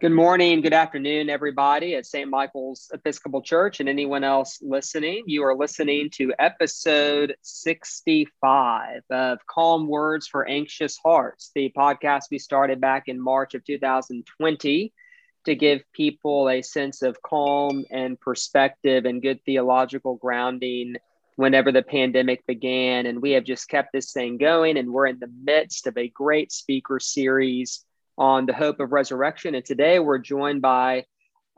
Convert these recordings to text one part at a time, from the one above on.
Good morning, good afternoon, everybody at St. Michael's Episcopal Church and anyone else listening. You are listening to episode 65 of Calm Words for Anxious Hearts, the podcast we started back in March of 2020 to give people a sense of calm and perspective and good theological grounding whenever the pandemic began. And we have just kept this thing going, and we're in the midst of a great speaker series on the hope of resurrection. And today we're joined by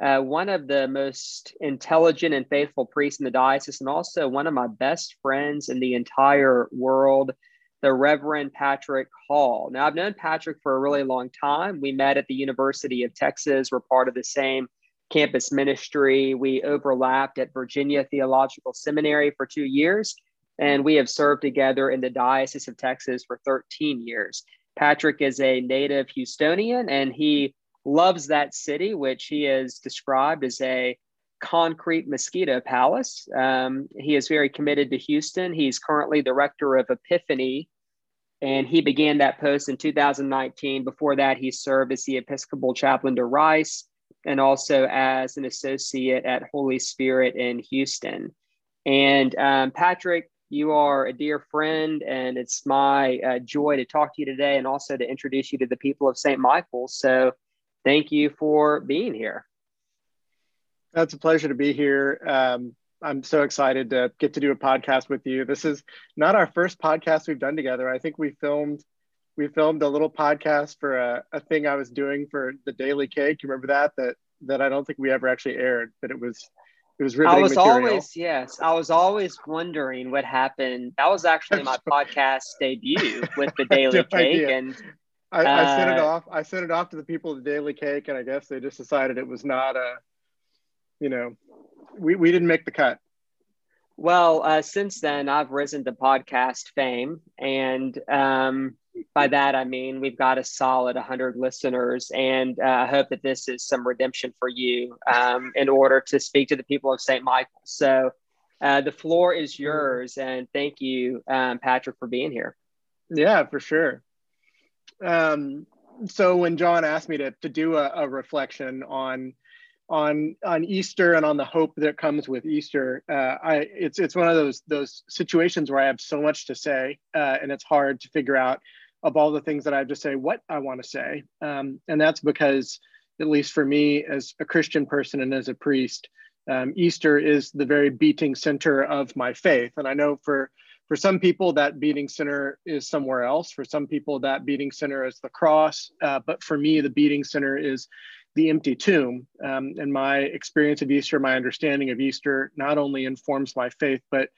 uh, one of the most intelligent and faithful priests in the diocese, and also one of my best friends in the entire world, the Reverend Patrick Hall. Now, I've known Patrick for a really long time. We met at the University of Texas, we're part of the same campus ministry. We overlapped at Virginia Theological Seminary for two years, and we have served together in the Diocese of Texas for 13 years. Patrick is a native Houstonian and he loves that city, which he has described as a concrete mosquito palace. Um, he is very committed to Houston. He's currently the rector of Epiphany, and he began that post in 2019. Before that, he served as the Episcopal chaplain to Rice and also as an associate at Holy Spirit in Houston. And um, Patrick you are a dear friend, and it's my uh, joy to talk to you today and also to introduce you to the people of St. Michael's. So, thank you for being here. That's a pleasure to be here. Um, I'm so excited to get to do a podcast with you. This is not our first podcast we've done together. I think we filmed we filmed a little podcast for a, a thing I was doing for the Daily Cake. You remember that? That that I don't think we ever actually aired, but it was it was riveting I was material. always yes, I was always wondering what happened. That was actually my podcast debut with the Daily Cake, idea. and I, uh, I, sent it uh, off. I sent it off to the people of the Daily Cake, and I guess they just decided it was not a, you know, we we didn't make the cut. Well, uh, since then, I've risen to podcast fame, and um, by that I mean we've got a solid 100 listeners, and uh, I hope that this is some redemption for you um, in order to speak to the people of St. Michael. So uh, the floor is yours, and thank you, um, Patrick, for being here. Yeah, for sure. Um, so when John asked me to to do a, a reflection on on on Easter and on the hope that comes with Easter. Uh, I it's it's one of those those situations where I have so much to say, uh, and it's hard to figure out of all the things that I have to say what I want to say, um, and that's because at least for me as a Christian person and as a priest, um, Easter is the very beating center of my faith, and I know for for some people that beating center is somewhere else. For some people that beating center is the cross, uh, but for me the beating center is the empty tomb. Um, and my experience of Easter, my understanding of Easter, not only informs my faith, but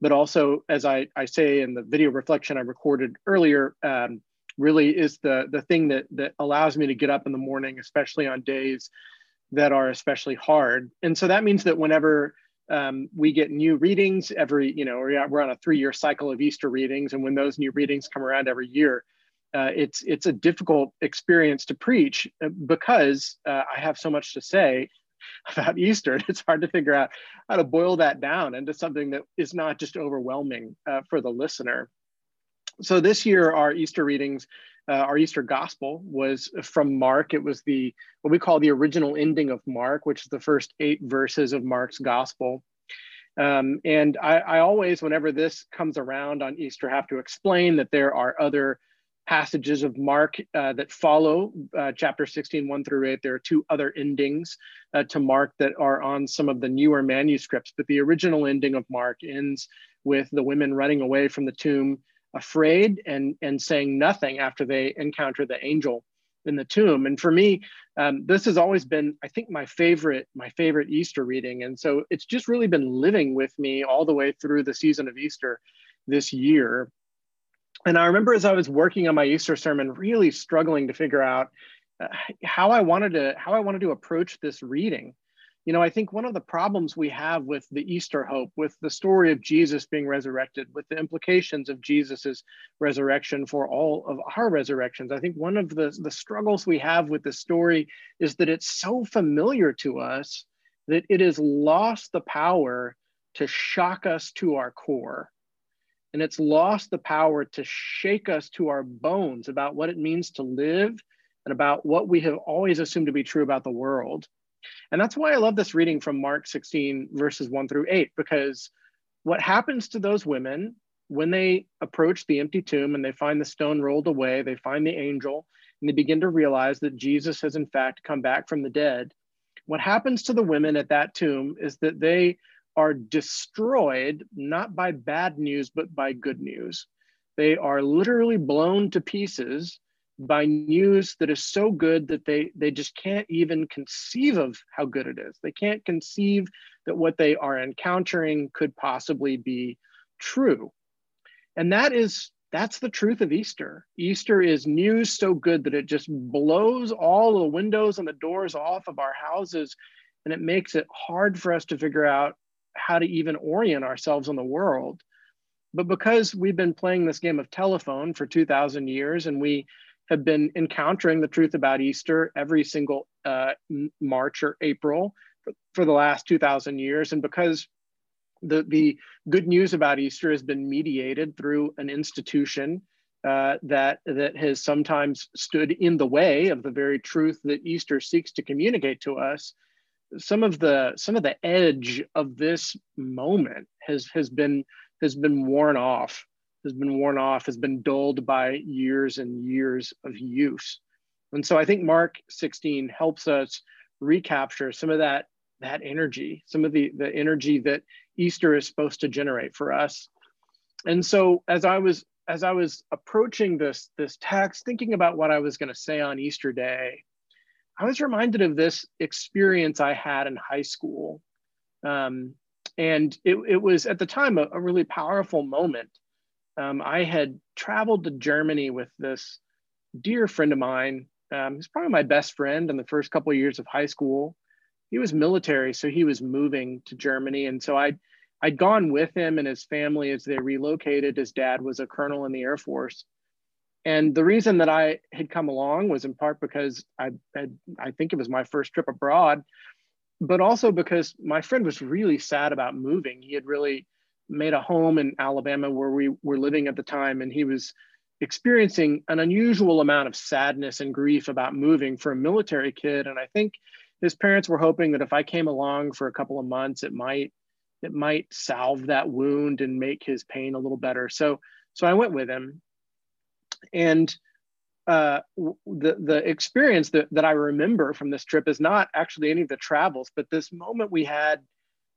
but also, as I, I say in the video reflection I recorded earlier, um, really is the the thing that that allows me to get up in the morning, especially on days that are especially hard. And so that means that whenever um, we get new readings every, you know, we're on a three-year cycle of Easter readings, and when those new readings come around every year, uh, it's it's a difficult experience to preach uh, because uh, I have so much to say about Easter. It's hard to figure out how to boil that down into something that is not just overwhelming uh, for the listener. So this year, our Easter readings, uh, our Easter Gospel was from Mark. It was the what we call the original ending of Mark, which is the first eight verses of Mark's Gospel. Um, and I, I always, whenever this comes around on Easter, have to explain that there are other passages of Mark uh, that follow uh, chapter 16, 1 through 8. There are two other endings uh, to Mark that are on some of the newer manuscripts, but the original ending of Mark ends with the women running away from the tomb, afraid and, and saying nothing after they encounter the angel in the tomb. And for me, um, this has always been, I think, my favorite, my favorite Easter reading. And so it's just really been living with me all the way through the season of Easter this year and I remember as I was working on my Easter sermon, really struggling to figure out uh, how I wanted to how I wanted to approach this reading. You know, I think one of the problems we have with the Easter hope, with the story of Jesus being resurrected, with the implications of Jesus's resurrection for all of our resurrections, I think one of the, the struggles we have with the story is that it's so familiar to us that it has lost the power to shock us to our core. And it's lost the power to shake us to our bones about what it means to live and about what we have always assumed to be true about the world. And that's why I love this reading from Mark 16, verses 1 through 8, because what happens to those women when they approach the empty tomb and they find the stone rolled away, they find the angel, and they begin to realize that Jesus has in fact come back from the dead. What happens to the women at that tomb is that they are destroyed not by bad news, but by good news. They are literally blown to pieces by news that is so good that they they just can't even conceive of how good it is. They can't conceive that what they are encountering could possibly be true. And that is that's the truth of Easter. Easter is news so good that it just blows all the windows and the doors off of our houses and it makes it hard for us to figure out how to even orient ourselves in the world. But because we've been playing this game of telephone for 2000 years and we have been encountering the truth about Easter every single uh, March or April for, the last 2,000 years. And because the, the good news about Easter has been mediated through an institution uh, that, that has sometimes stood in the way of the very truth that Easter seeks to communicate to us, some of the some of the edge of this moment has has been has been worn off has been worn off, has been dulled by years and years of use. And so I think Mark 16 helps us recapture some of that, that energy, some of the, the energy that Easter is supposed to generate for us. And so as I was as I was approaching this, this text, thinking about what I was going to say on Easter Day, I was reminded of this experience I had in high school. Um, and it, it was at the time a, a really powerful moment um, I had traveled to Germany with this dear friend of mine. Um, he's probably my best friend in the first couple of years of high school. He was military, so he was moving to Germany, and so I'd I'd gone with him and his family as they relocated. His dad was a colonel in the Air Force, and the reason that I had come along was in part because I had I think it was my first trip abroad, but also because my friend was really sad about moving. He had really made a home in Alabama where we were living at the time, and he was experiencing an unusual amount of sadness and grief about moving for a military kid. And I think his parents were hoping that if I came along for a couple of months, it might it might salve that wound and make his pain a little better. So so I went with him, and uh, the the experience that, that I remember from this trip is not actually any of the travels, but this moment we had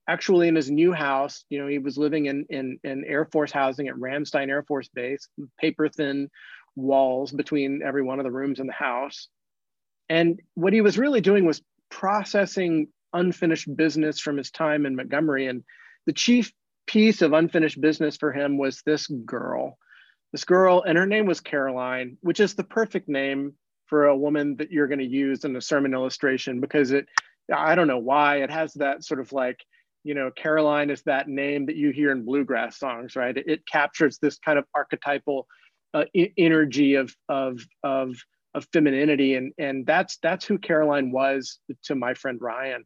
actually in his new house, you know, he was living in, in, in Air Force housing at Ramstein Air Force Base, paper thin walls between every one of the rooms in the house. And what he was really doing was processing unfinished business from his time in Montgomery. And the chief piece of unfinished business for him was this girl. This girl, and her name was Caroline, which is the perfect name for a woman that you're going to use in a sermon illustration because it, I don't know why, it has that sort of like you know, Caroline is that name that you hear in bluegrass songs, right? It, it captures this kind of archetypal uh, I- energy of, of, of, of femininity. And, and that's, that's who Caroline was to my friend Ryan.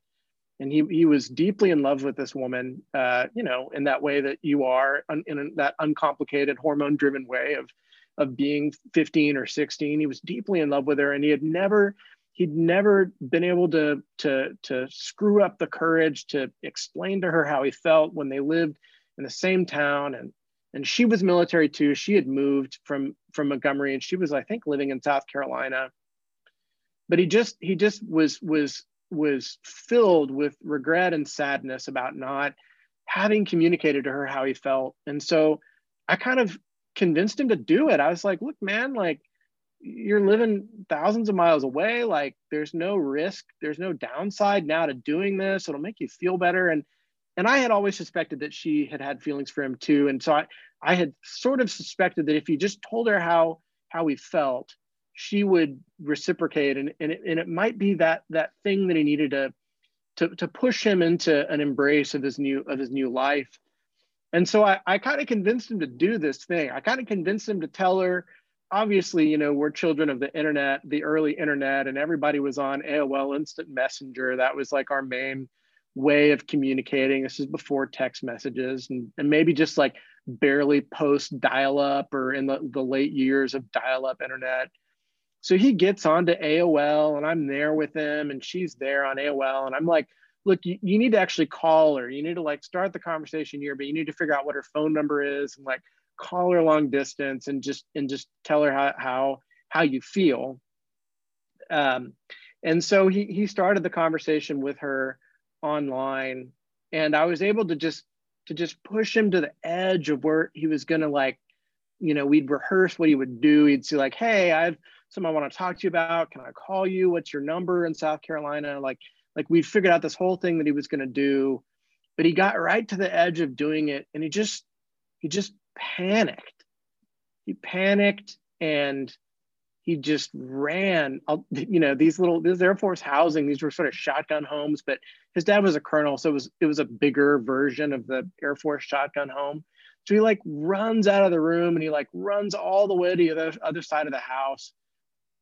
And he, he was deeply in love with this woman, uh, you know, in that way that you are un, in that uncomplicated hormone driven way of, of being 15 or 16. He was deeply in love with her and he had never he'd never been able to to to screw up the courage to explain to her how he felt when they lived in the same town. And and she was military too. She had moved from from montgomery and she was i think living in south carolina. But he just he just was was was filled with regret and sadness about not having communicated to her how he felt. And so i kind of convinced him to do it. I was like look man like you're living thousands of miles away. Like there's no risk. There's no downside now to doing this. It'll make you feel better. And and i had always suspected that she had had feelings for him too. And so i i had sort of suspected that if he just told her how how he felt she would reciprocate and, and, it, and it might be that that thing that he needed to, to to push him into an embrace of his new of his new life. And so i, I kind of convinced him to do this thing. I kind of convinced him to tell her obviously you know we're children of the internet the early internet and everybody was on aol instant messenger. That was like our main way of communicating. This is before text messages and, and maybe just like barely post dial up or in the, the late years of dial up internet so he gets onto AOL and I'm there with him and she's there on AOL. And I'm like, look, you, you need to actually call her. You need to like start the conversation here, but you need to figure out what her phone number is and like call her long distance and just and just tell her how how how you feel. Um, and so he he started the conversation with her online, and I was able to just to just push him to the edge of where he was gonna like, you know, we'd rehearse what he would do. He'd say like, hey, I've something I want to talk to you about. Can I call you? What's your number in South Carolina? Like, like we figured out this whole thing that he was going to do, but he got right to the edge of doing it, and he just, he just panicked. He panicked and he just ran. You know, these little, these Air Force housing, these were sort of shotgun homes, but his dad was a colonel, so it was it was a bigger version of the Air Force shotgun home. So he like runs out of the room and he like runs all the way to the other side of the house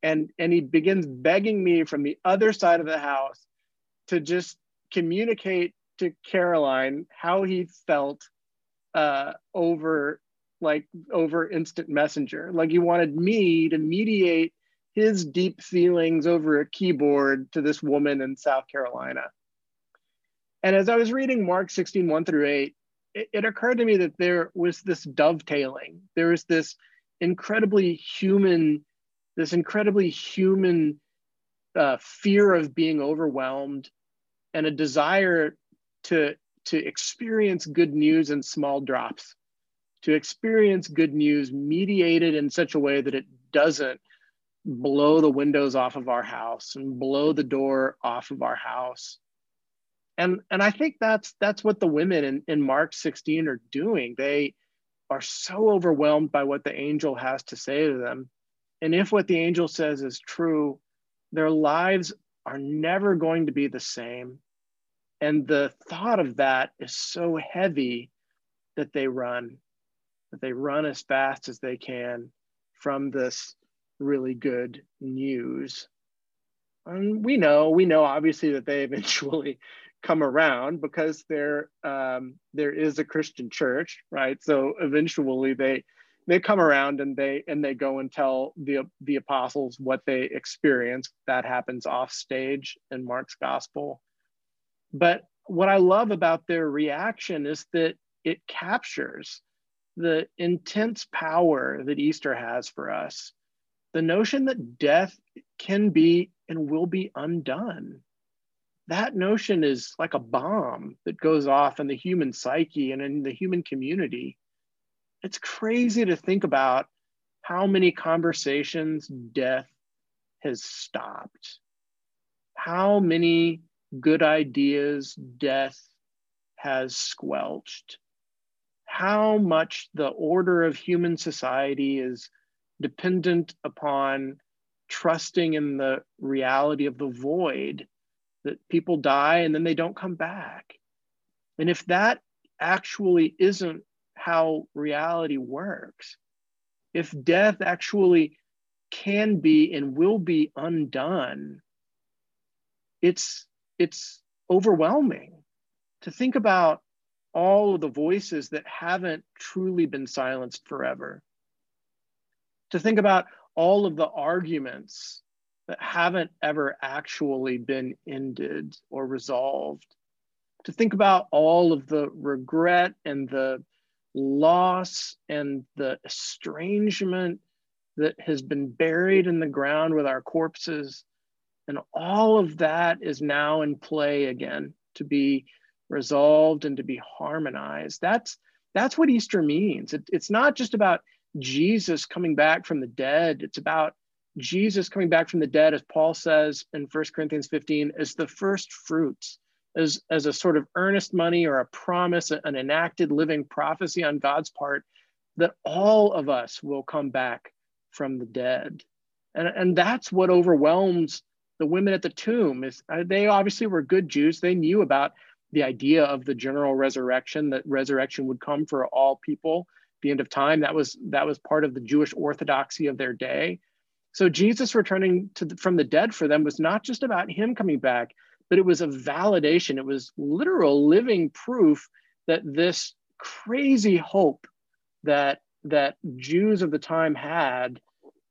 and and he begins begging me from the other side of the house to just communicate to Caroline how he felt uh, over like over instant messenger. Like he wanted me to mediate his deep feelings over a keyboard to this woman in south carolina. And as i was reading mark 16 1 through 8 it, it occurred to me that there was this dovetailing. There was this incredibly human this incredibly human uh, fear of being overwhelmed and a desire to to experience good news in small drops to experience good news mediated in such a way that it doesn't blow the windows off of our house and blow the door off of our house. And and i think that's that's what the women in, in mark 16 are doing. They are so overwhelmed by what the angel has to say to them and if what the angel says is true, their lives are never going to be the same. And the thought of that is so heavy that they run, that they run as fast as they can from this really good news. And we know, we know obviously that they eventually come around because there um, there is a Christian church, right? So eventually they they come around and they and they go and tell the the apostles what they experience that happens off stage in mark's gospel. But what i love about their reaction is that it captures the intense power that easter has for us. The notion that death can be and will be undone. That notion is like a bomb that goes off in the human psyche and in the human community it's crazy to think about how many conversations death has stopped, how many good ideas death has squelched, how much the order of human society is dependent upon trusting in the reality of the void that people die and then they don't come back. And if that actually isn't how reality works. If death actually can be and will be undone, it's it's overwhelming to think about all of the voices that haven't truly been silenced forever. To think about all of the arguments that haven't ever actually been ended or resolved. To think about all of the regret and the loss and the estrangement that has been buried in the ground with our corpses. And all of that is now in play again to be resolved and to be harmonized. That's that's what Easter means. It, it's not just about Jesus coming back from the dead. It's about Jesus coming back from the dead, as Paul says in 1 Corinthians 15, as the first fruits as, as a sort of earnest money or a promise, an enacted living prophecy on God's part that all of us will come back from the dead. And, and that's what overwhelms the women at the tomb is uh, they obviously were good Jews. They knew about the idea of the general resurrection, that resurrection would come for all people at the end of time. That was that was part of the Jewish orthodoxy of their day. So Jesus returning to the, from the dead for them was not just about him coming back, but it was a validation. It was literal living proof that this crazy hope that that Jews of the time had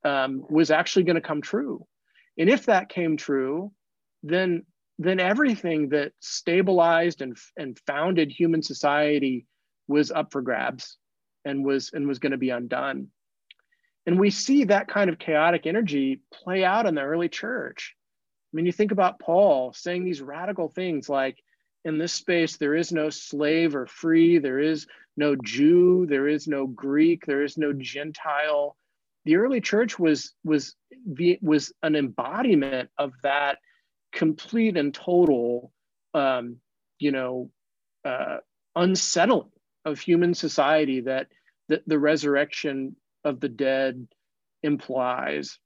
um, was actually going to come true. And if that came true, then then everything that stabilized and, and founded human society was up for grabs and was and was going to be undone. And we see that kind of chaotic energy play out in the early church. Mean, you think about Paul saying these radical things like, in this space, there is no slave or free, there is no Jew, there is no Greek, there is no Gentile. The early church was was was an embodiment of that complete and total, um, you know, uh, unsettling of human society that, that the resurrection of the dead implies.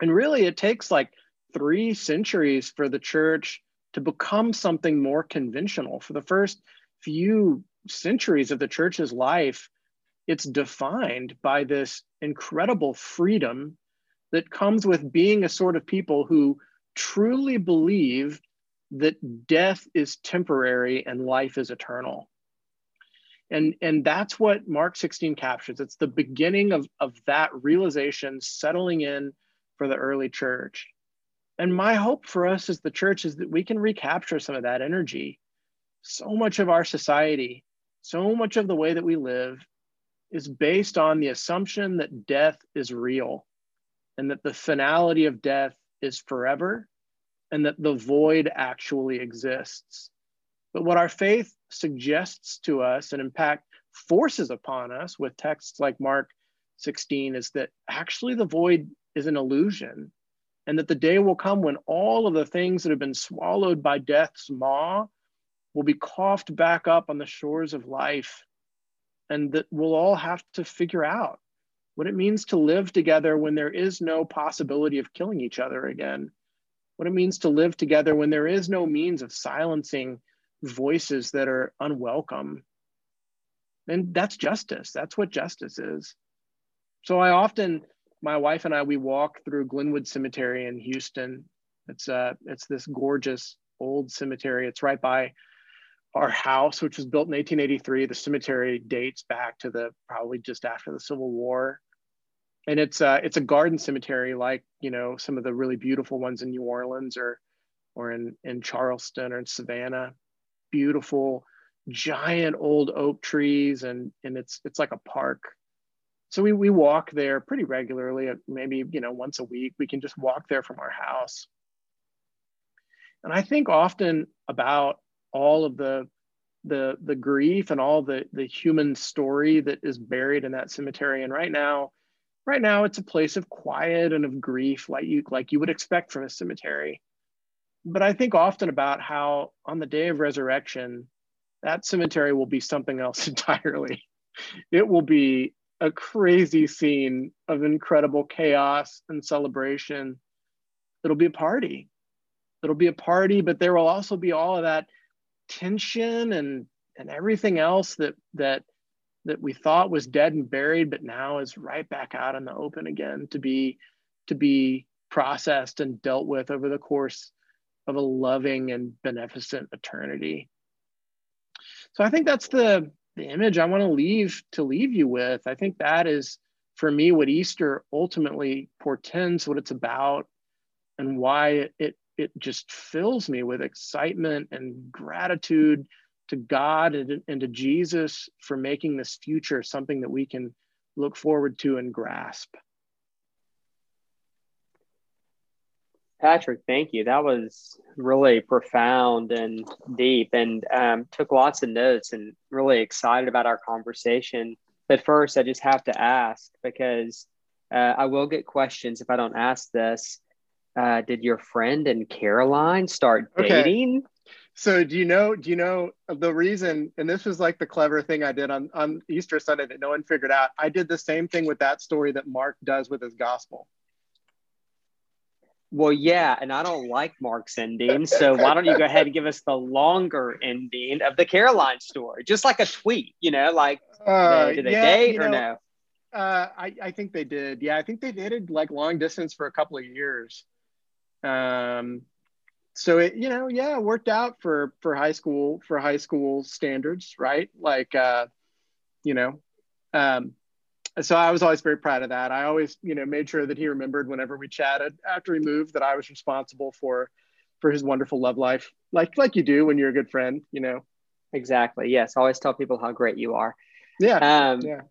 And really, it takes like three centuries for the church to become something more conventional. For the first few centuries of the church's life, it's defined by this incredible freedom that comes with being a sort of people who truly believe that death is temporary and life is eternal. And, and that's what Mark 16 captures. It's the beginning of, of that realization settling in for the early church. And my hope for us as the church is that we can recapture some of that energy. So much of our society, so much of the way that we live is based on the assumption that death is real and that the finality of death is forever and that the void actually exists. But what our faith suggests to us and in fact forces upon us with texts like Mark 16 is that actually the void is an illusion and that the day will come when all of the things that have been swallowed by death's maw will be coughed back up on the shores of life and that we'll all have to figure out what it means to live together when there is no possibility of killing each other again what it means to live together when there is no means of silencing voices that are unwelcome. And that's justice. That's what justice is. So I often, my wife and I, we walk through Glenwood Cemetery in Houston. It's uh, it's this gorgeous old cemetery. It's right by our house, which was built in 1883. The cemetery dates back to the probably just after the Civil War and it's uh, it's a garden cemetery like you know some of the really beautiful ones in New Orleans or or in in Charleston or in Savannah. Beautiful, giant old oak trees, and and it's it's like a park. So we we walk there pretty regularly, uh, maybe you know once a week. We can just walk there from our house. And I think often about all of the the the grief and all the the human story that is buried in that cemetery. And right now, right now it's a place of quiet and of grief like you like you would expect from a cemetery but i think often about how on the day of resurrection that cemetery will be something else entirely it will be a crazy scene of incredible chaos and celebration it'll be a party it'll be a party but there will also be all of that tension and and everything else that that that we thought was dead and buried, but now is right back out in the open again to be to be processed and dealt with over the course of a loving and beneficent eternity. So I think that's the the image I want to leave to leave you with. I think that is for me what Easter ultimately portends, what it's about, and why it it, just fills me with excitement and gratitude to God and, and to Jesus for making this future something that we can look forward to and grasp. Patrick, thank you. That was really profound and deep, and um, took lots of notes and really excited about our conversation. But first, I just have to ask because uh, I will get questions if I don't ask this. Uh, did your friend and Caroline start dating? Okay. So do you know? Do you know the reason? And this was like the clever thing I did on on Easter Sunday that no one figured out. I did the same thing with that story that Mark does with his gospel. Well, yeah, and I don't like Mark's ending. So why don't you go ahead and give us the longer ending of the Caroline story, just like a tweet, you know, like uh, did they yeah, date or know, no? Uh, I, I think they did. Yeah, I think they dated like long distance for a couple of years. Um, so it, you know, yeah, it worked out for for high school for high school standards, right? Like, uh, you know, um, so I was always very proud of that. I always, you know, made sure that he remembered whenever we chatted after he moved that I was responsible for for his wonderful love life, like like you do when you're a good friend, you know. Exactly. Yes. Always tell people how great you are. Yeah. Um, yeah.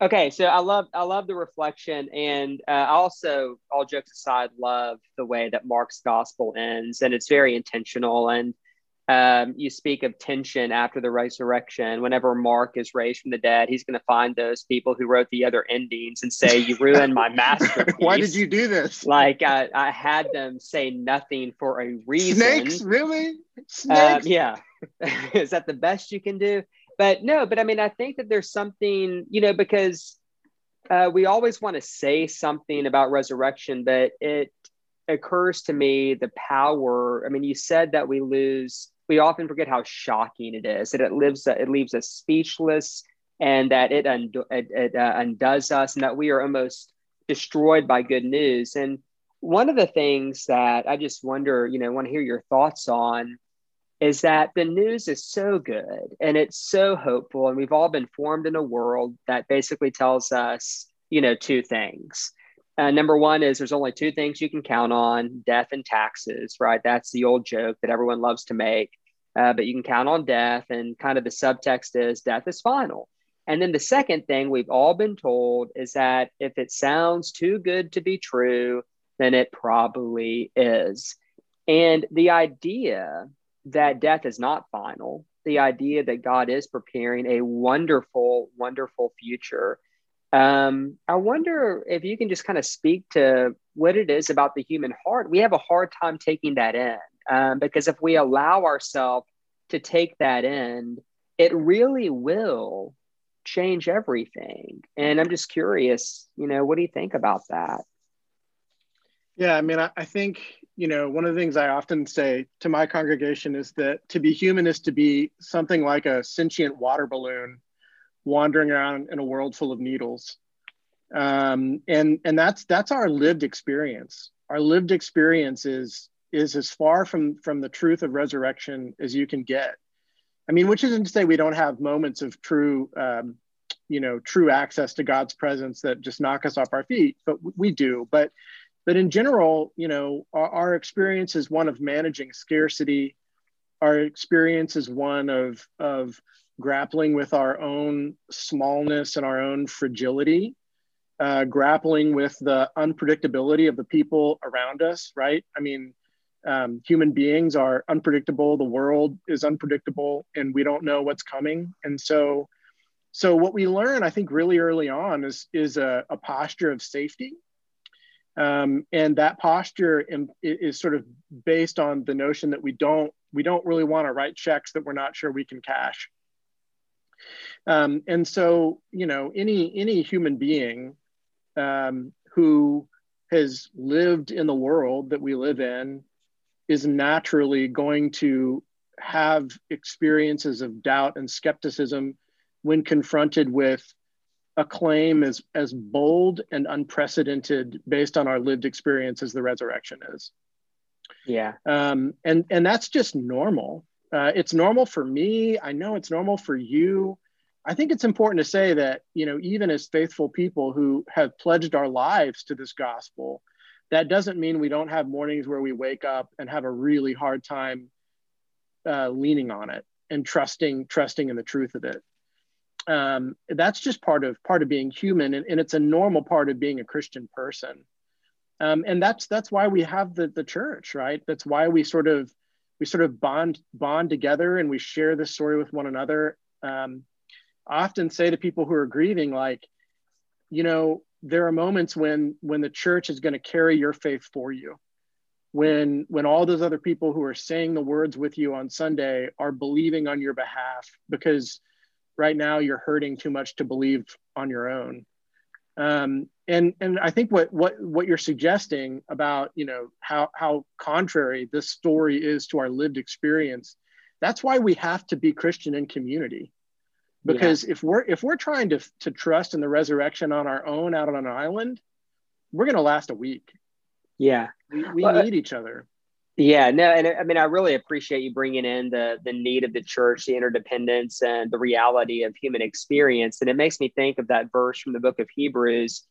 Okay. So I love I love the reflection, and uh, I also, all jokes aside, love the way that Mark's gospel ends, and it's very intentional and um, you speak of tension after the resurrection. Whenever Mark is raised from the dead, he's going to find those people who wrote the other endings and say, "You ruined my masterpiece." Why did you do this? Like I, I had them say nothing for a reason. Snakes, really? Um, Snakes? Uh, yeah. is that the best you can do? But no. But I mean, I think that there's something, you know, because uh, we always want to say something about resurrection, but it occurs to me the power. I mean, you said that we lose we often forget how shocking it is that it lives it leaves us speechless and that it, it, it uh, undoes us and that we are almost destroyed by good news. And one of the things that i just wonder you know want to hear your thoughts on is that the news is so good and it's so hopeful and we've all been formed in a world that basically tells us you know two things uh, number one is there's only two things you can count on death and taxes, right? That's the old joke that everyone loves to make. Uh, but you can count on death, and kind of the subtext is death is final. And then the second thing we've all been told is that if it sounds too good to be true, then it probably is. And the idea that death is not final, the idea that God is preparing a wonderful, wonderful future um, I wonder if you can just kind of speak to what it is about the human heart. We have a hard time taking that in um, because if we allow ourselves to take that in, it really will change everything. And I'm just curious, you know, what do you think about that? Yeah, I mean, I, I think, you know, one of the things I often say to my congregation is that to be human is to be something like a sentient water balloon wandering around in a world full of needles. Um, and and that's that's our lived experience. Our lived experience is is as far from from the truth of resurrection as you can get. I mean, which isn't to say we don't have moments of true, um, you know, true access to God's presence that just knock us off our feet, but we do. But but in general, you know, our, our experience is one of managing scarcity. Our experience is one of of grappling with our own smallness and our own fragility, uh, grappling with the unpredictability of the people around us, right? I mean, um, human beings are unpredictable, the world is unpredictable, and we don't know what's coming. And so, so what we learn, I think, really early on is, is a, a posture of safety. Um, and that posture in, is sort of based on the notion that we don't we don't really want to write checks that we're not sure we can cash um, and so, you know, any any human being um, who has lived in the world that we live in is naturally going to have experiences of doubt and skepticism when confronted with a claim as, as bold and unprecedented based on our lived experience as the resurrection is. Yeah. Um, and, and that's just normal. Uh, it's normal for me. I know it's normal for you. I think it's important to say that, you know, even as faithful people who have pledged our lives to this gospel, that doesn't mean we don't have mornings where we wake up and have a really hard time uh, leaning on it and trusting, trusting in the truth of it. Um, that's just part of part of being human, and, and, it's a normal part of being a Christian person. Um, and that's that's why we have the the church, right? That's why we sort of we sort of bond bond together and we share this story with one another. Um, often say to people who are grieving, like, you know, there are moments when when the church is going to carry your faith for you. When when all those other people who are saying the words with you on Sunday are believing on your behalf because right now you're hurting too much to believe on your own. Um, and and I think what what what you're suggesting about you know how how contrary this story is to our lived experience, that's why we have to be Christian in community. Because yeah. if we're if we're trying to to trust in the resurrection on our own out on an island, we're going to last a week. Yeah, we, we well, uh, need each other. Yeah, no, and I mean, I really appreciate you bringing in the the need of the church, the interdependence, and the reality of human experience. And it makes me think of that verse from the book of Hebrews,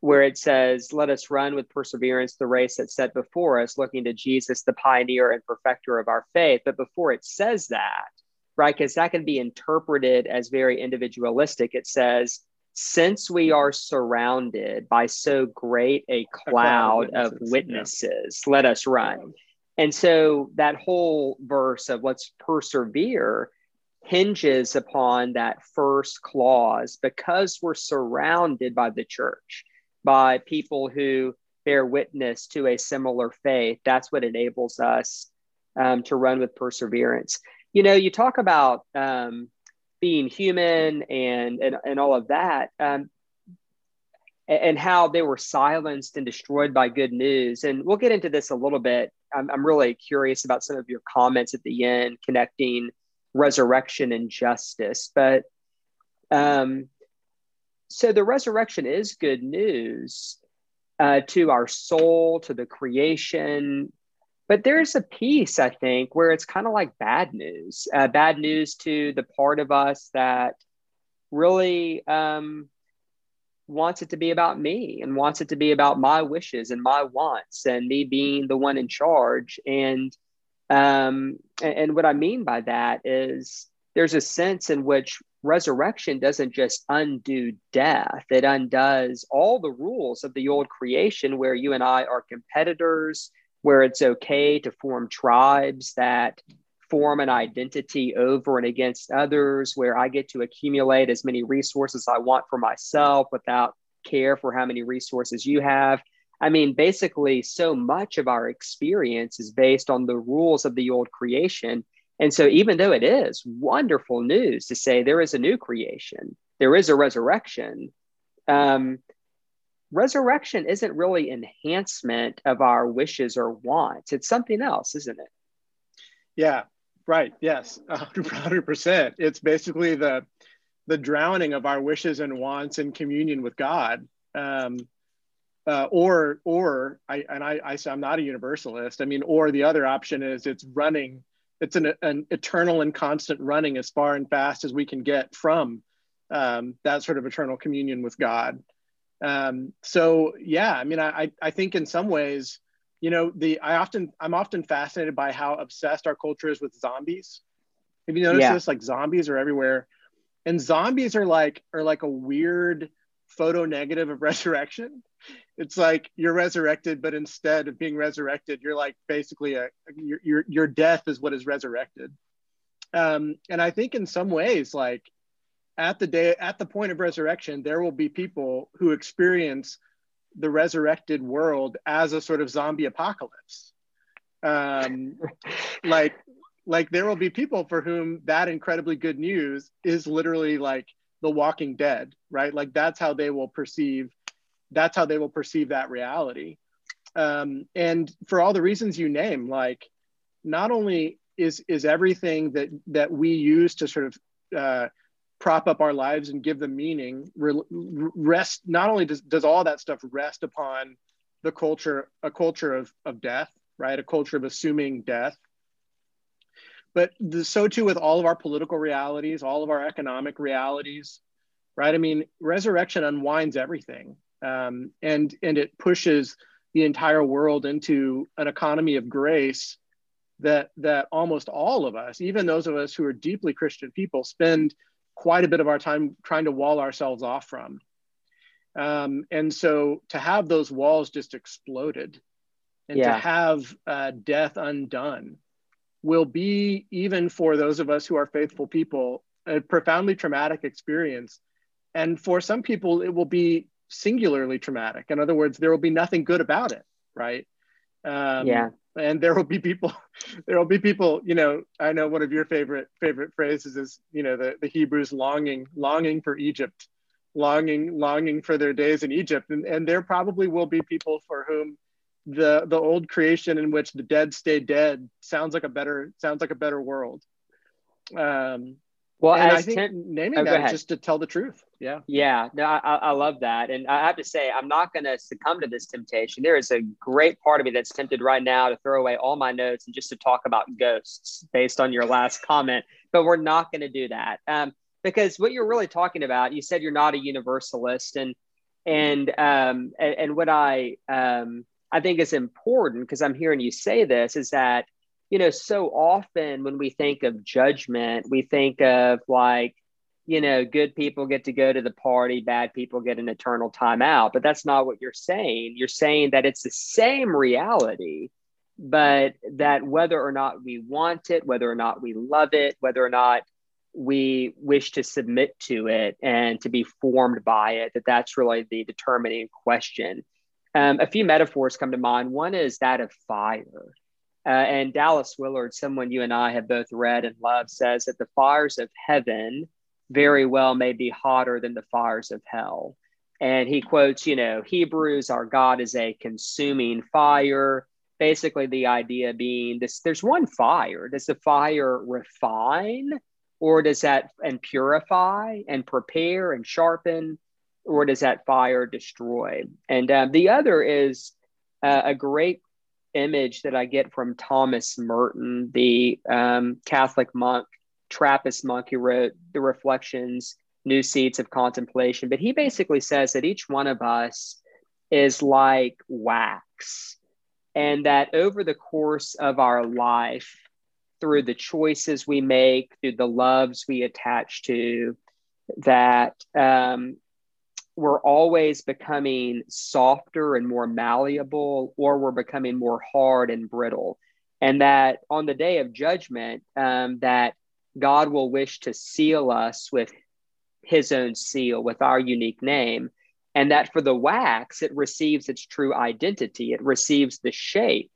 where it says, "Let us run with perseverance the race that's set before us, looking to Jesus, the pioneer and perfecter of our faith." But before it says that, right, because that can be interpreted as very individualistic. It says, "Since we are surrounded by so great a cloud, a cloud of witnesses, of witnesses yeah. let us run." And so that whole verse of let's persevere hinges upon that first clause because we're surrounded by the church, by people who bear witness to a similar faith. That's what enables us um, to run with perseverance. You know, you talk about um, being human and, and, and all of that. Um, and how they were silenced and destroyed by good news. And we'll get into this a little bit. I'm, I'm really curious about some of your comments at the end connecting resurrection and justice. But um, so the resurrection is good news uh, to our soul, to the creation. But there's a piece, I think, where it's kind of like bad news, uh, bad news to the part of us that really um, wants it to be about me and wants it to be about my wishes and my wants and me being the one in charge. And um and, and what i mean by that is there's a sense in which resurrection doesn't just undo death. It undoes all the rules of the old creation where you and i are competitors where it's okay to form tribes that form an identity over and against others, where I get to accumulate as many resources I want for myself without care for how many resources you have. I mean, basically, so much of our experience is based on the rules of the old creation. And so, even though it is wonderful news to say there is a new creation, there is a resurrection, um, resurrection isn't really enhancement of our wishes or wants. It's something else, isn't it? Yeah, Right. Yes. hundred percent. It's basically the the drowning of our wishes and wants in communion with God. Um, uh, or or I and I, I say I'm not a universalist. I mean, or the other option is it's running. It's an, an eternal and constant running as far and fast as we can get from um, that sort of eternal communion with God. Um, so yeah, I mean, I I think in some ways you know the i often i'm often fascinated by how obsessed our culture is with zombies. Have you noticed yeah. this? Like zombies are everywhere. And zombies are like are like a weird photo negative of resurrection. It's like you're resurrected but instead of being resurrected you're like basically a your your, your death is what is resurrected. Um, and i think in some ways like at the day at the point of resurrection there will be people who experience the resurrected world as a sort of zombie apocalypse. Um, like, like there will be people for whom that incredibly good news is literally like the Walking Dead, right? Like that's how they will perceive. That's how they will perceive that reality. Um, and for all the reasons you name, like not only is is everything that that we use to sort of uh, prop up our lives and give them meaning rest not only does, does all that stuff rest upon the culture a culture of, of death right? A culture of assuming death. But the, so too with all of our political realities all of our economic realities right? I mean resurrection unwinds everything um, and and it pushes the entire world into an economy of grace that that almost all of us even those of us who are deeply christian people spend quite a bit of our time trying to wall ourselves off from. Um, and so to have those walls just exploded and yeah. to have uh, death undone will be, even for those of us who are faithful people, a profoundly traumatic experience. And for some people, it will be singularly traumatic. In other words, there will be nothing good about it, right? Um, yeah and there will be people there will be people you know i know one of your favorite favorite phrases is you know the, the hebrews longing longing for egypt longing longing for their days in Egypt, and, and there probably will be people for whom the the old creation in which the dead stay dead sounds like a better sounds like a better world. Um, well, and I think ten- naming oh, that just to tell the truth. Yeah. Yeah. No, I, I love that. And I have to say, I'm not going to succumb to this temptation. There is a great part of me that's tempted right now to throw away all my notes and just to talk about ghosts based on your last comment. But we're not going to do that. Um, because what you're really talking about, you said you're not a universalist. And, and, um, and, and what I, um, I think is important because I'm hearing you say this is that you know, so often when we think of judgment, we think of like, you know, good people get to go to the party, bad people get an eternal timeout. But that's not what you're saying. You're saying that it's the same reality, but that whether or not we want it, whether or not we love it, whether or not we wish to submit to it and to be formed by it, that that's really the determining question. Um, a few metaphors come to mind. One is that of fire. Uh, and Dallas Willard, someone you and I have both read and loved, says that the fires of heaven very well may be hotter than the fires of hell. And he quotes, you know, Hebrews, our God is a consuming fire. Basically, the idea being this there's one fire. Does the fire refine, or does that and purify and prepare and sharpen, or does that fire destroy? And um, the other is uh, a great image that I get from Thomas Merton, the um, Catholic monk, Trappist monk who wrote The Reflections, New Seeds of Contemplation. But he basically says that each one of us is like wax, and that over the course of our life, through the choices we make, through the loves we attach to, that um, we're always becoming softer and more malleable, or we're becoming more hard and brittle. And that on the day of judgment, um, that God will wish to seal us with his own seal, with our unique name. And that for the wax, it receives its true identity. It receives the shape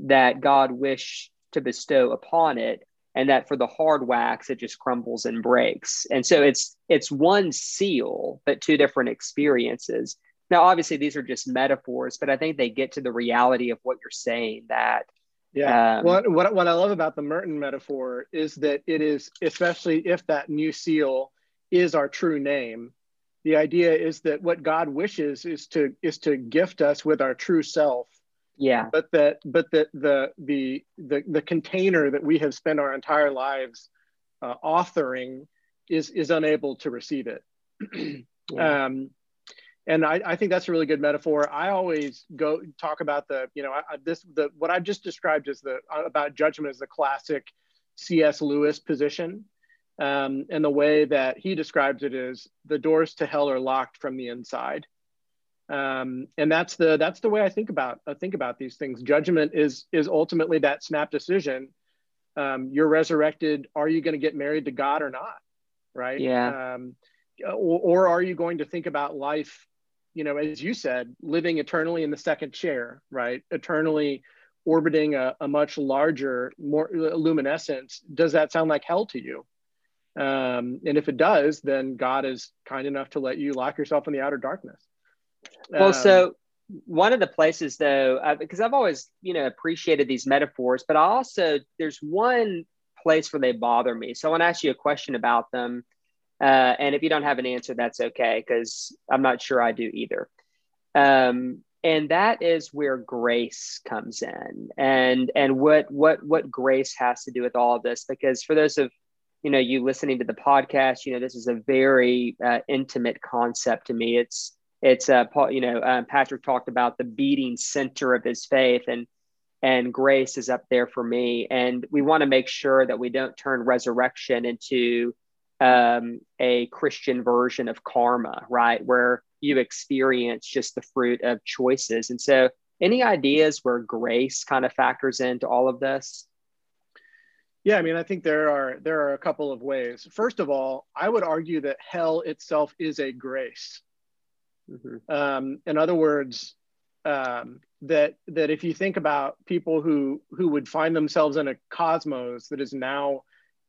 that God wished to bestow upon it and that for the hard wax it just crumbles and breaks and so it's it's one seal but two different experiences now obviously these are just metaphors but i think they get to the reality of what you're saying that yeah. Um, what, what, what i love about the merton metaphor is that it is especially if that new seal is our true name the idea is that what god wishes is to is to gift us with our true self. Yeah. But that but that the the the the container that we have spent our entire lives uh, authoring is is unable to receive it. Yeah. um and I, I think that's a really good metaphor i always go talk about the you know I, this the what i've just described as the about judgment as the classic cs lewis position um, and the way that he describes it is the doors to hell are locked from the inside um, and that's the that's the way I think about I think about these things. Judgment is is ultimately that snap decision. Um, you're resurrected. Are you going to get married to God or not? Right. Yeah. Um, or, or are you going to think about life? You know, as you said, living eternally in the second chair, right? Eternally orbiting a, a much larger, more luminescence. Does that sound like hell to you? Um, and if it does, then God is kind enough to let you lock yourself in the outer darkness. Well, um, so one of the places though, uh, because I've always, you know, appreciated these metaphors, but I also, there's one place where they bother me. So I want to ask you a question about them. Uh, and if you don't have an answer, that's okay, because I'm not sure I do either. Um, and that is where grace comes in and and what what what grace has to do with all of this because for those of you know you listening to the podcast you know this is a very uh, intimate concept to me it's it's uh, Paul, you know, um, Patrick talked about the beating center of his faith, and and grace is up there for me. And we want to make sure that we don't turn resurrection into um, a Christian version of karma, right, where you experience just the fruit of choices. And so, any ideas where grace kind of factors into all of this? Yeah, I mean, I think there are there are a couple of ways. First of all, I would argue that hell itself is a grace. Mm-hmm. Um, in other words, um, that that if you think about people who who would find themselves in a cosmos that is now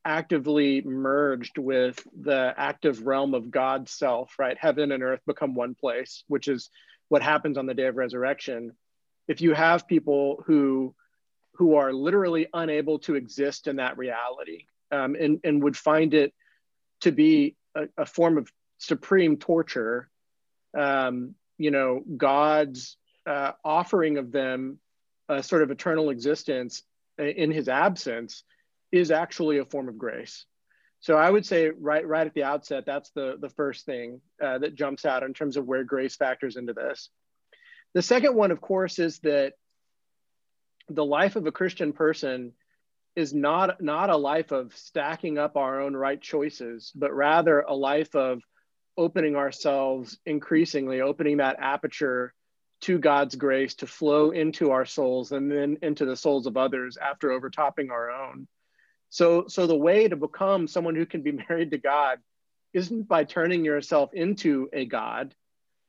actively merged with the active realm of God's self, right? Heaven and earth become one place, which is what happens on the day of resurrection. If you have people who who are literally unable to exist in that reality um, and, and would find it to be a, a form of supreme torture, um, you know, God's uh, offering of them a sort of eternal existence in his absence is actually a form of grace. So I would say right right at the outset, that's the the first thing uh, that jumps out in terms of where grace factors into this. The second one, of course, is that the life of a Christian person is not not a life of stacking up our own right choices, but rather a life of opening ourselves increasingly, opening that aperture to God's grace to flow into our souls and then into the souls of others after overtopping our own. So, so the way to become someone who can be married to God isn't by turning yourself into a God,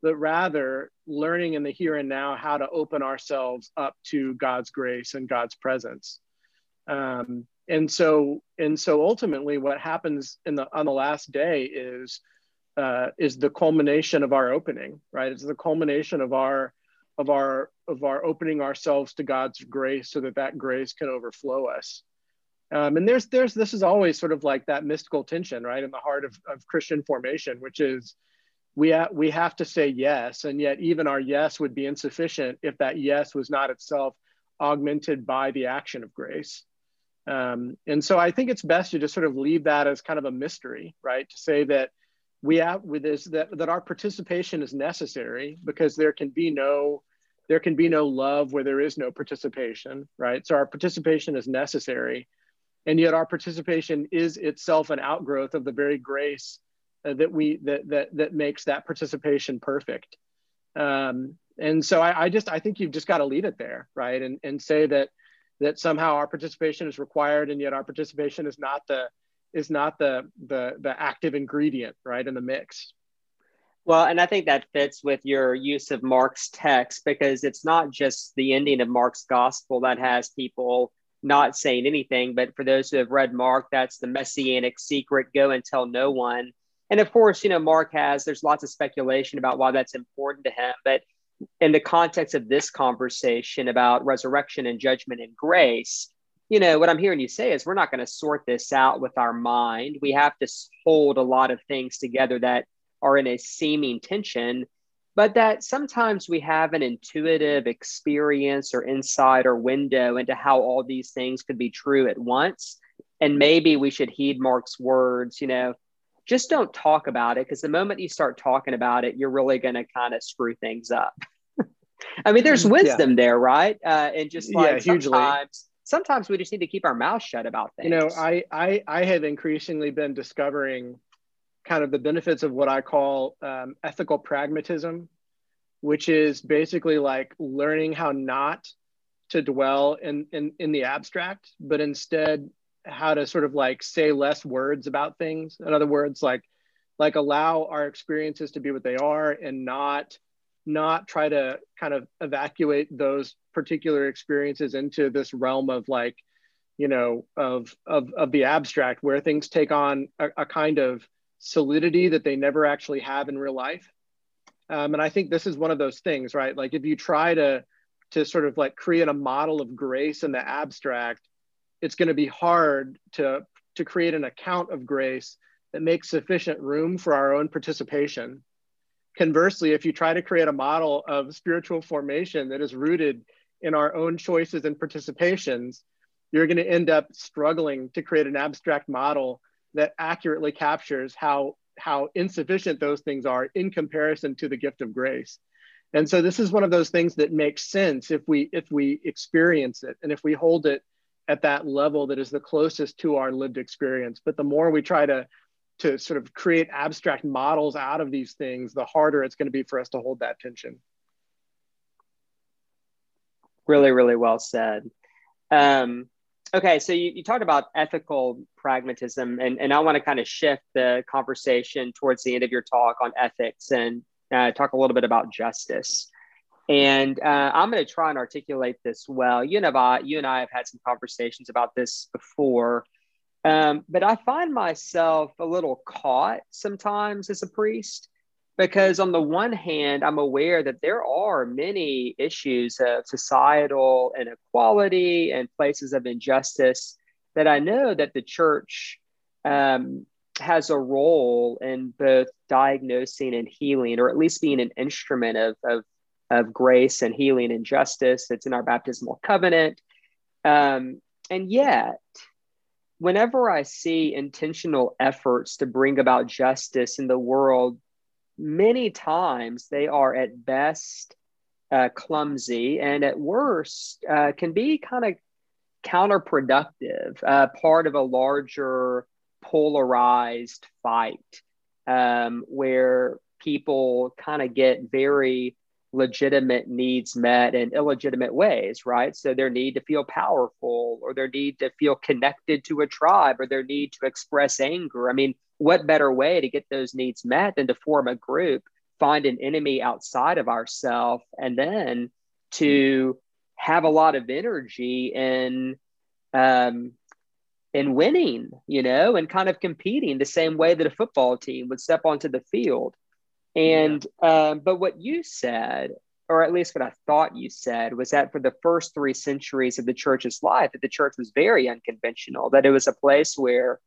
but rather learning in the here and now how to open ourselves up to God's grace and God's presence. Um, and so, and so ultimately, what happens in the on the last day is uh, is the culmination of our opening, right? It's the culmination of our of our of our opening ourselves to God's grace, so that that grace can overflow us. Um, and there's there's this is always sort of like that mystical tension, right, in the heart of, of Christian formation, which is we ha- we have to say yes, and yet even our yes would be insufficient if that yes was not itself augmented by the action of grace. Um, and so I think it's best to just sort of leave that as kind of a mystery, right? To say that we have with this that, that our participation is necessary because there can be no there can be no love where there is no participation, right? So our participation is necessary and yet our participation is itself an outgrowth of the very grace uh, that we that that that makes that participation perfect. Um, and so I, I just i think you've just got to leave it there right? And and say that that somehow our participation is required and yet our participation is not the is not the the the active ingredient right in the mix. Well, and I think that fits with your use of Mark's text because it's not just the ending of Mark's gospel that has people not saying anything. But for those who have read Mark, that's the messianic secret go and tell no one. And of course, you know, Mark has, there's lots of speculation about why that's important to him. But in the context of this conversation about resurrection and judgment and grace, you know, what I'm hearing you say is we're not going to sort this out with our mind. We have to hold a lot of things together that are in a seeming tension but that sometimes we have an intuitive experience or insight or window into how all these things could be true at once. And maybe we should heed Mark's words, you know, just don't talk about it because the moment you start talking about it, you're really going to kind of screw things up. I mean, there's wisdom yeah. there, right? Uh, and just like yeah, sometimes, sometimes we just need to keep our mouth shut about things. You know, I I I have increasingly been discovering kind of the benefits of what I call um, ethical pragmatism, which is basically like learning how not to dwell in, in, in the abstract, but instead how to sort of like say less words about things. In other words, like like allow our experiences to be what they are and not not try to kind of evacuate those particular experiences into this realm of like you know of of, of the abstract where things take on a, a kind of solidity that they never actually have in real life. Um, and I think this is one of those things, right? Like if you try to to sort of like create a model of grace in the abstract, it's going to be hard to to create an account of grace that makes sufficient room for our own participation. Conversely, if you try to create a model of spiritual formation that is rooted in our own choices and participations, you're going to end up struggling to create an abstract model that accurately captures how how insufficient those things are in comparison to the gift of grace. And so this is one of those things that makes sense if we if we experience it and if we hold it at that level that is the closest to our lived experience. But the more we try to to sort of create abstract models out of these things the harder it's going to be for us to hold that tension. Really really well said. Um, Okay, so you, you talked about ethical pragmatism, and, and I want to kind of shift the conversation towards the end of your talk on ethics and uh, talk a little bit about justice. And uh, I'm going to try and articulate this well. You and I, you and I have had some conversations about this before, Um, but I find myself a little caught sometimes as a priest because, on the one hand, I'm aware that there are many issues of societal inequality and places of injustice that I know that the church um, has a role in both diagnosing and healing, or at least being an instrument of, of, of grace and healing and justice. It's in our baptismal covenant. Um, and yet, whenever I see intentional efforts to bring about justice in the world, many times they are at best uh, clumsy and at worst uh, can be kind of counterproductive, uh, part of a larger polarized fight um, where people kind of get very legitimate needs met in illegitimate ways, right? So their need to feel powerful or their need to feel connected to a tribe or their need to express anger. I mean, what better way to get those needs met than to form a group, find an enemy outside of ourselves, and then to have a lot of energy in um, in winning, you know, and kind of competing the same way that a football team would step onto the field. And, yeah. um, but what you said, or at least what I thought you said, was that for the first three centuries of the church's life, that the church was very unconventional, that it was a place where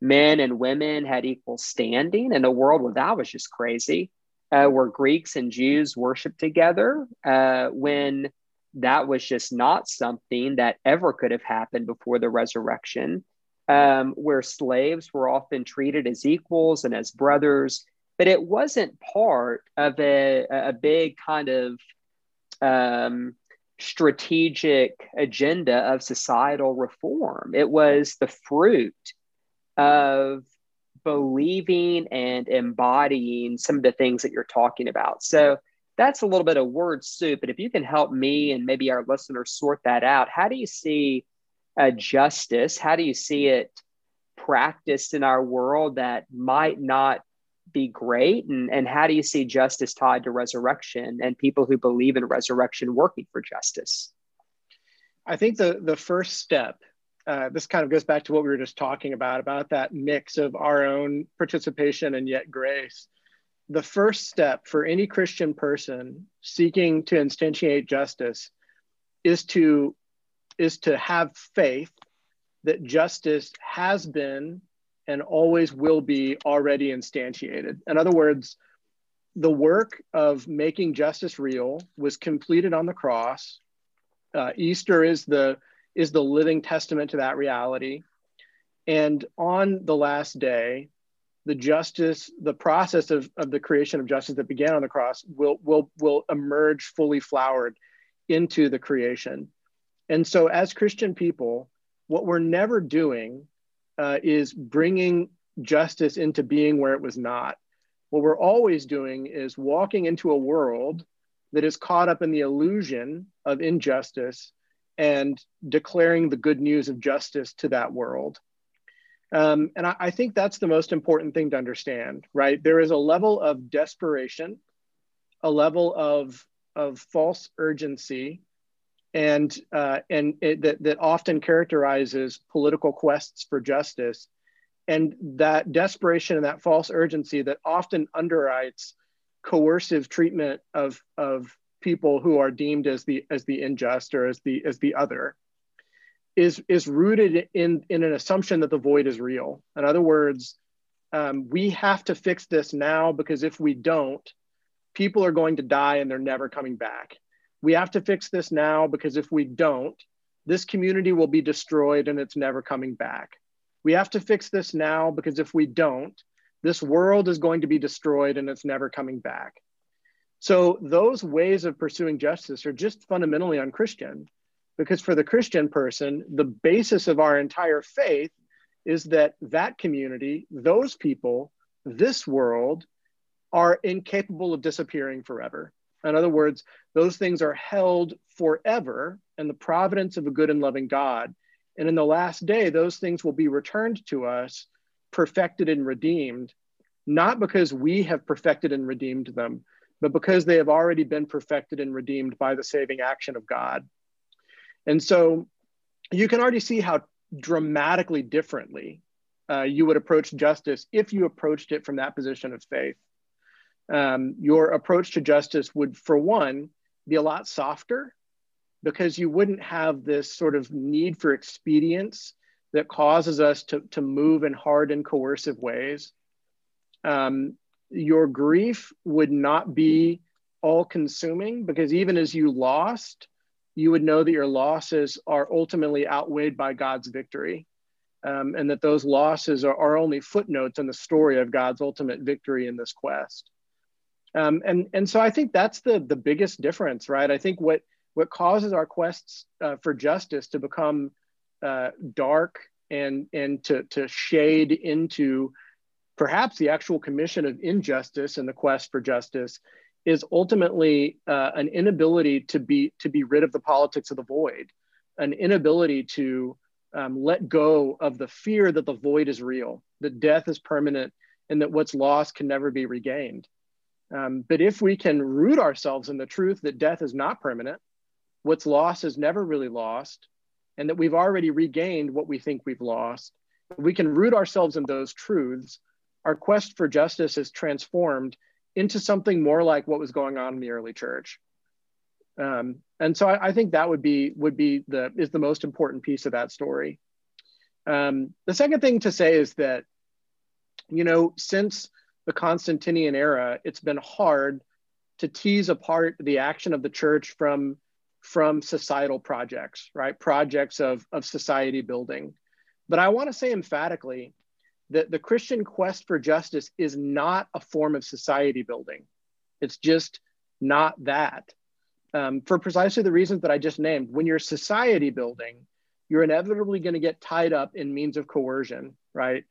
men and women had equal standing in a world where that was just crazy, uh, where Greeks and Jews worshiped together, uh, when that was just not something that ever could have happened before the resurrection, um, where slaves were often treated as equals and as brothers but it wasn't part of a, a big kind of um, strategic agenda of societal reform. It was the fruit of believing and embodying some of the things that you're talking about. So that's a little bit of word soup. But if you can help me and maybe our listeners sort that out, how do you see a justice? How do you see it practiced in our world that might not be great? And, and how do you see justice tied to resurrection and people who believe in resurrection working for justice? I think the, the first step, uh, this kind of goes back to what we were just talking about, about that mix of our own participation and yet grace. The first step for any Christian person seeking to instantiate justice is to, is to have faith that justice has been and always will be already instantiated. In other words, the work of making justice real was completed on the cross. Uh, Easter is the is the living testament to that reality. And on the last day, the justice, the process of, of the creation of justice that began on the cross will, will, will emerge fully flowered into the creation. And so, as Christian people, what we're never doing uh, is bringing justice into being where it was not. What we're always doing is walking into a world that is caught up in the illusion of injustice and declaring the good news of justice to that world. Um, and I, I, think that's the most important thing to understand, right? There is a level of desperation, a level of, of false urgency and uh, and it, that that often characterizes political quests for justice, and that desperation and that false urgency that often underwrites coercive treatment of of people who are deemed as the as the unjust or as the as the other is is rooted in in an assumption that the void is real. In other words, um, we have to fix this now because if we don't, people are going to die and they're never coming back we have to fix this now because if we don't, this community will be destroyed and it's never coming back. We have to fix this now because if we don't, this world is going to be destroyed and it's never coming back. So, those ways of pursuing justice are just fundamentally unchristian because for the Christian person, the basis of our entire faith is that that community, those people, this world are incapable of disappearing forever. In other words, those things are held forever in the providence of a good and loving God. And in the last day, those things will be returned to us, perfected and redeemed, not because we have perfected and redeemed them, but because they have already been perfected and redeemed by the saving action of God. And so you can already see how dramatically differently uh, you would approach justice if you approached it from that position of faith. Um, your approach to justice would, for one, be a lot softer because you wouldn't have this sort of need for expedience that causes us to, to move in hard and coercive ways. Um, your grief would not be all consuming because even as you lost, you would know that your losses are ultimately outweighed by God's victory. Um, and that those losses are, are, only footnotes in the story of God's ultimate victory in this quest. Um, and, and so I think that's the, the biggest difference, right? I think what, what causes our quests uh, for justice to become uh, dark and, and to, to shade into perhaps the actual commission of injustice and the quest for justice is ultimately uh, an inability to be to be rid of the politics of the void, an inability to um, let go of the fear that the void is real, that death is permanent, and that what's lost can never be regained. Um, but if we can root ourselves in the truth that death is not permanent, what's lost is never really lost, and that we've already regained what we think we've lost, we can root ourselves in those truths. Our quest for justice is transformed into something more like what was going on in the early church. Um, and so I, I, think that would be would be the is the most important piece of that story. Um, the second thing to say is that, you know, since the Constantinian era, it's been hard to tease apart the action of the church from from societal projects, right? Projects of, of society building. But I want to say emphatically that the Christian quest for justice is not a form of society building. It's just not that. Um, for precisely the reasons that I just named. When you're society building, you're inevitably going to get tied up in means of coercion, right?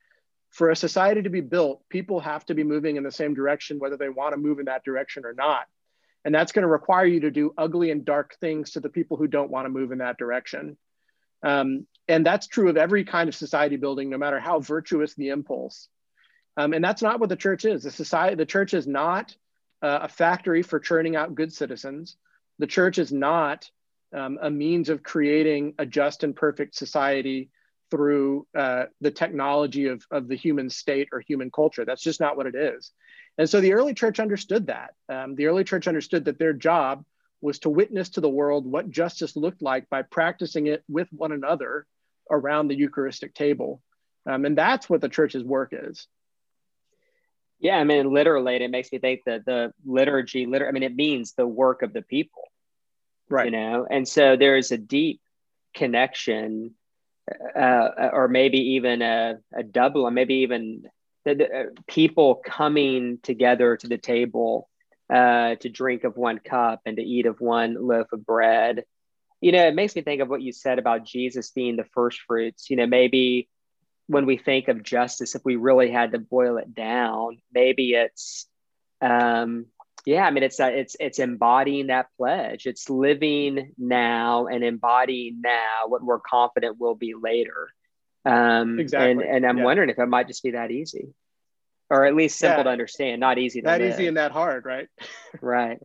For a society to be built, people have to be moving in the same direction, whether they want to move in that direction or not. And that's going to require you to do ugly and dark things to the people who don't want to move in that direction. Um, and that's true of every kind of society building, no matter how virtuous the impulse. Um, and that's not what the church is. The society, the church is not uh, a factory for churning out good citizens. The church is not um, a means of creating a just and perfect society through uh, the technology of, of the human state or human culture. That's just not what it is. And so the early church understood that. Um, the early church understood that their job was to witness to the world what justice looked like by practicing it with one another around the Eucharistic table. Um, and that's what the church's work is. Yeah, I mean, literally, it makes me think that the liturgy, liter- I mean, it means the work of the people, right? You know, and so there is a deep connection, uh, or maybe even a, a double, or maybe even the, the uh, people coming together to the table uh, to drink of one cup and to eat of one loaf of bread. You know, it makes me think of what you said about Jesus being the first fruits. You know, maybe when we think of justice, if we really had to boil it down, maybe it's, um, yeah, I mean, it's uh, it's it's embodying that pledge. It's living now and embodying now what we're confident will be later. Um, exactly. And, and I'm yeah. wondering if it might just be that easy or at least simple yeah. to understand, not easy to not live. easy and that hard, right? right.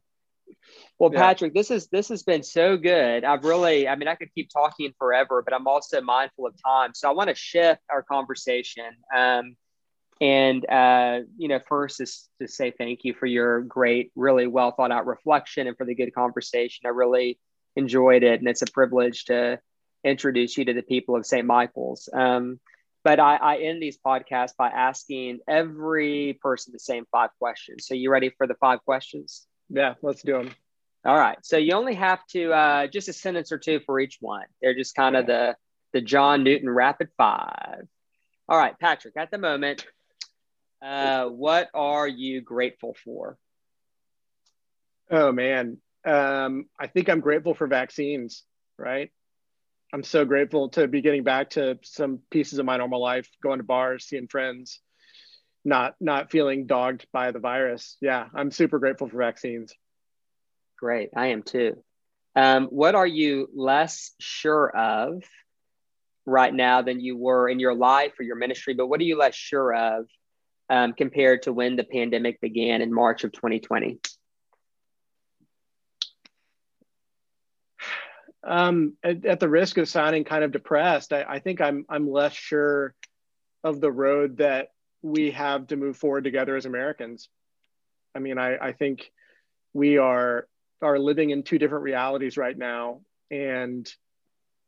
Well, yeah. Patrick, this is this has been so good. I've really, I mean, I could keep talking forever, but I'm also mindful of time, so I want to shift our conversation. Um, and uh, you know, first is to say thank you for your great, really well thought out reflection and for the good conversation. I really enjoyed it, and it's a privilege to introduce you to the people of St. Michael's. Um, but I, I end these podcasts by asking every person the same five questions. So you ready for the five questions? Yeah, let's do them. All right. So you only have to uh, just a sentence or two for each one. They're just kind of the the John Newton rapid five. All right, Patrick. At the moment, uh, what are you grateful for? Oh man, um, I think I'm grateful for vaccines. Right. I'm so grateful to be getting back to some pieces of my normal life, going to bars, seeing friends, not not feeling dogged by the virus. Yeah, I'm super grateful for vaccines. Great, I am too. Um, what are you less sure of right now than you were in your life or your ministry? But what are you less sure of um, compared to when the pandemic began in March of 2020? Um, at, at, the risk of sounding kind of depressed, I, I think I'm I'm less sure of the road that we have to move forward together as Americans. I mean, I, I think we are are living in two different realities right now, and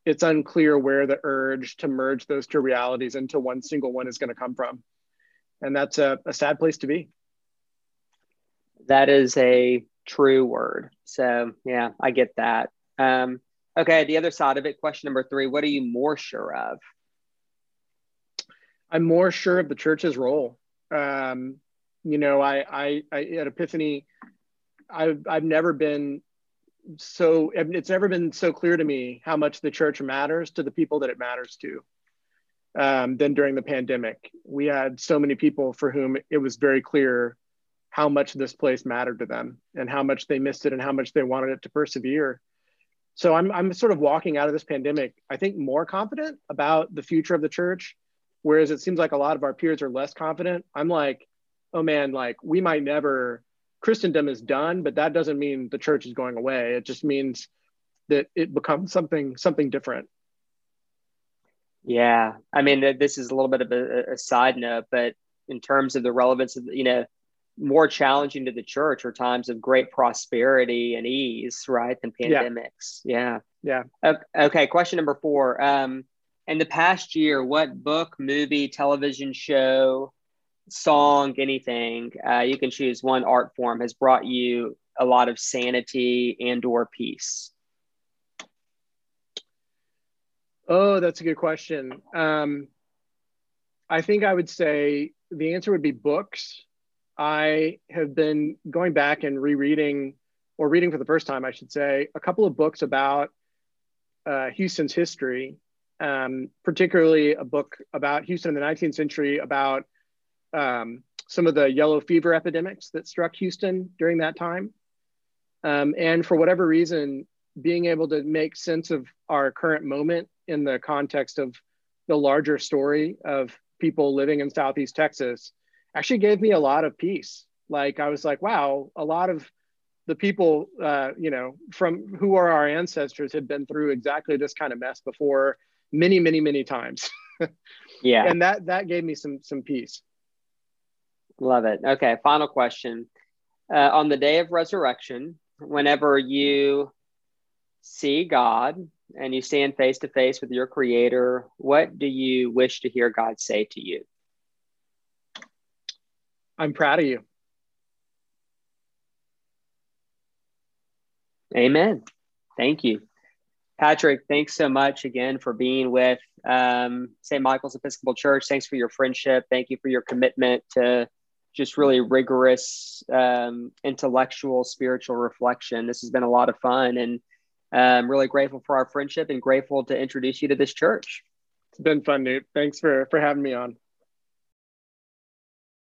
it's unclear where the urge to merge those two realities into one single one is going to come from, and that's a, a sad place to be. That is a true word. So yeah, I get that. Um, okay, the other side of it, question number three: What are you more sure of? I'm more sure of the church's role. Um, you know, I, I, I at Epiphany, I've, I've never been so, it's never been so clear to me how much the church matters to the people that it matters to um, than during the pandemic. We had so many people for whom it was very clear how much this place mattered to them and how much they missed it and how much they wanted it to persevere. So I'm, I'm sort of walking out of this pandemic, I think, more confident about the future of the church Whereas it seems like a lot of our peers are less confident. I'm like, oh man, like we might never, Christendom is done, but that doesn't mean the church is going away. It just means that it becomes something something different. Yeah, I mean, this is a little bit of a, a side note, but in terms of the relevance of you know more challenging to the church are times of great prosperity and ease, right, than pandemics. Yeah. Yeah. yeah. Okay. Question number four. Um, in the past year, what book, movie, television show, song, anything, uh, you can choose one art form has brought you a lot of sanity and or peace? Oh, that's a good question. Um, I think I would say the answer would be books. I have been going back and rereading, or reading for the first time, I should say, a couple of books about uh, Houston's history um, particularly a book about Houston in the 19th century about um, some of the yellow fever epidemics that struck Houston during that time. Um, and for whatever reason, being able to make sense of our current moment in the context of the larger story of people living in Southeast Texas actually gave me a lot of peace. Like I was like, wow, a lot of the people, uh, you know, from who are our ancestors had been through exactly this kind of mess before many, many, many times. yeah. And that that gave me some some peace. Love it. Okay, final question. Uh, on the day of resurrection, whenever you see God and you stand face to face with your creator, what do you wish to hear God say to you? I'm proud of you. Amen. Thank you. Patrick, thanks so much again for being with um, St. Michael's Episcopal Church. Thanks for your friendship. Thank you for your commitment to just really rigorous um, intellectual, spiritual reflection. This has been a lot of fun, and I'm um, really grateful for our friendship and grateful to introduce you to this church. It's been fun, Newt. Thanks for for having me on.